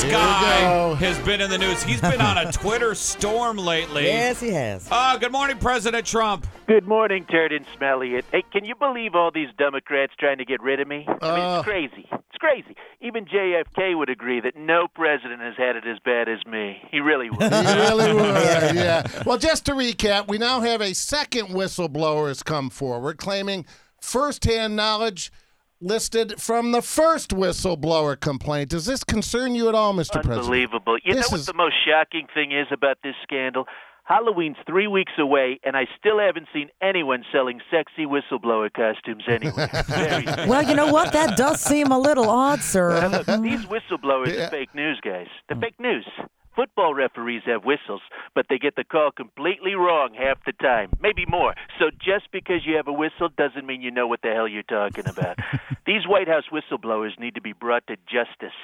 has been in the news. He's been on a Twitter storm lately. Yes, he has. Uh, good morning, President Trump. Good morning, Turd and Smelly It. Hey, can you believe all these Democrats trying to get rid of me? I mean, Uh. it's crazy. It's crazy. Even JFK would agree that no president has had it as bad as me. He really would. You really would, yeah. Well, just to recap, we now have a second whistleblower has come forward claiming firsthand knowledge listed from the first whistleblower complaint. Does this concern you at all, Mr. President? Unbelievable. You This know what is- the most shocking thing is about this scandal? Halloween's three weeks away, and I still haven't seen anyone selling sexy whistleblower costumes anywhere. Well, you know what? That does seem a little odd, sir. Look, these whistleblowers Yeah. are fake news, guys. They're fake news. Football referees have whistles, but they get the call completely wrong half the time, maybe more. So just because you have a whistle doesn't mean you know what the hell you're talking about. These White House whistleblowers need to be brought to justice.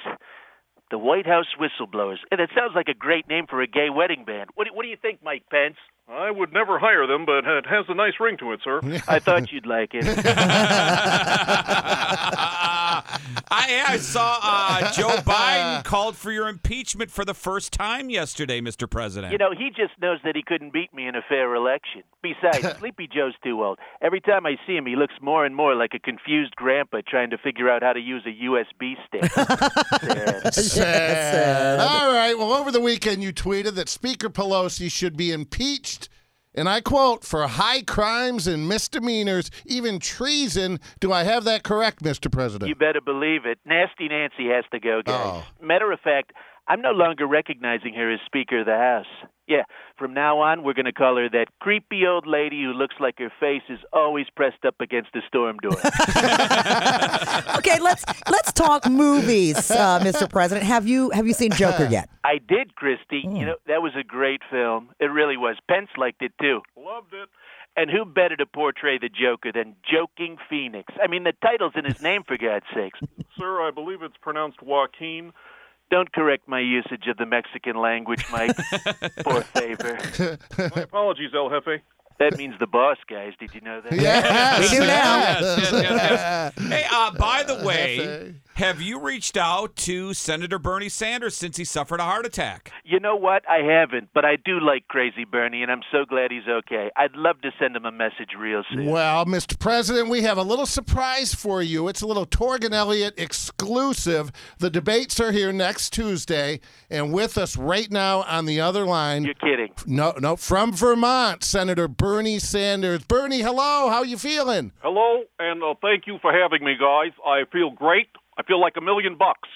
The White House whistleblowers. And it sounds like a great name for a gay wedding band. What do, what do you think, Mike Pence? I would never hire them, but it has a nice ring to it, sir. I thought you'd like it. I, I saw uh, Joe Biden called for your impeachment for the first time yesterday, Mr. President. You know, he just knows that he couldn't beat me in a fair election. Besides, Sleepy Joe's too old. Every time I see him, he looks more and more like a confused grandpa trying to figure out how to use a USB stick. Sad. Sad. All right. Well, over the weekend, you tweeted that Speaker Pelosi should be impeached, and I quote, for high crimes and misdemeanors, even treason. Do I have that correct, Mr. President? You better believe it. Nasty Nancy has to go, guys. Oh. Matter of fact, I'm no longer recognizing her as Speaker of the House. Yeah, from now on, we're going to call her that creepy old lady who looks like her face is always pressed up against the storm door. Okay, let's let's talk movies, uh, Mr. President. Have you have you seen Joker yet? I did, Christy. You know, that was a great film. It really was. Pence liked it, too. Loved it. And who better to portray the Joker than Joking Phoenix? I mean, the title's in his name, for God's sakes. Sir, I believe it's pronounced Joaquin. Don't correct my usage of the Mexican language, Mike. For favor. My apologies, El Jefe. That means the boss, guys. Did you know that? Yes, We do now. Yes, yes, yes, yes. Hey, uh, by the way, Yes, have you reached out to Senator Bernie Sanders since he suffered a heart attack? You know what? I haven't, but I do like Crazy Bernie, and I'm so glad he's okay. I'd love to send him a message real soon. Well, Mr. President, we have a little surprise for you. It's a little Torgan Elliott exclusive. The debates are here next Tuesday, and with us right now on the other line, You're kidding. no, no, from Vermont, Senator Bernie Sanders. Bernie, hello. How you feeling? Hello, and uh, thank you for having me, guys. I feel great. I feel like a million bucks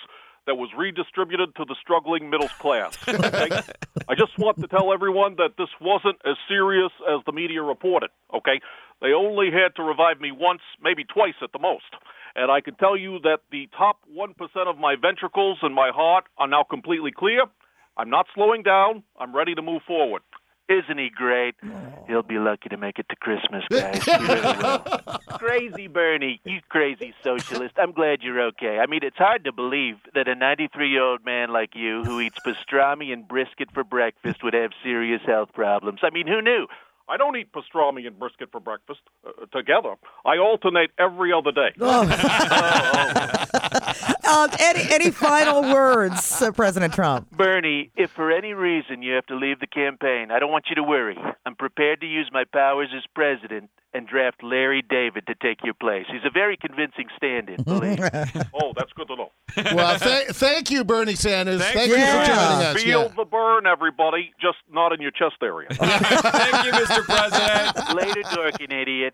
that was redistributed to the struggling middle class. Okay? I just want to tell everyone that this wasn't as serious as the media reported. Okay, they only had to revive me once, maybe twice at the most. And I can tell you that the top 1% of my ventricles and my heart are now completely clear. I'm not slowing down. I'm ready to move forward. Isn't he great? Lucky to make it to Christmas, guys. Really crazy Bernie, you crazy socialist. I'm glad you're okay. I mean, it's hard to believe that a 93 year old man like you who eats pastrami and brisket for breakfast would have serious health problems. I mean, who knew? I don't eat pastrami and brisket for breakfast uh, together. I alternate every other day. Um, any any final words, uh, President Trump? Bernie, if for any reason you have to leave the campaign, I don't want you to worry. I'm prepared to use my powers as president and draft Larry David to take your place. He's a very convincing stand-in, believe. Oh, that's good to know. Well, th- thank you, Bernie Sanders. Thank Thank, you. you for Yeah. joining us. Feel Yeah. the burn, everybody, just not in your chest area. Thank you, Mr. President. Later, dorking idiot.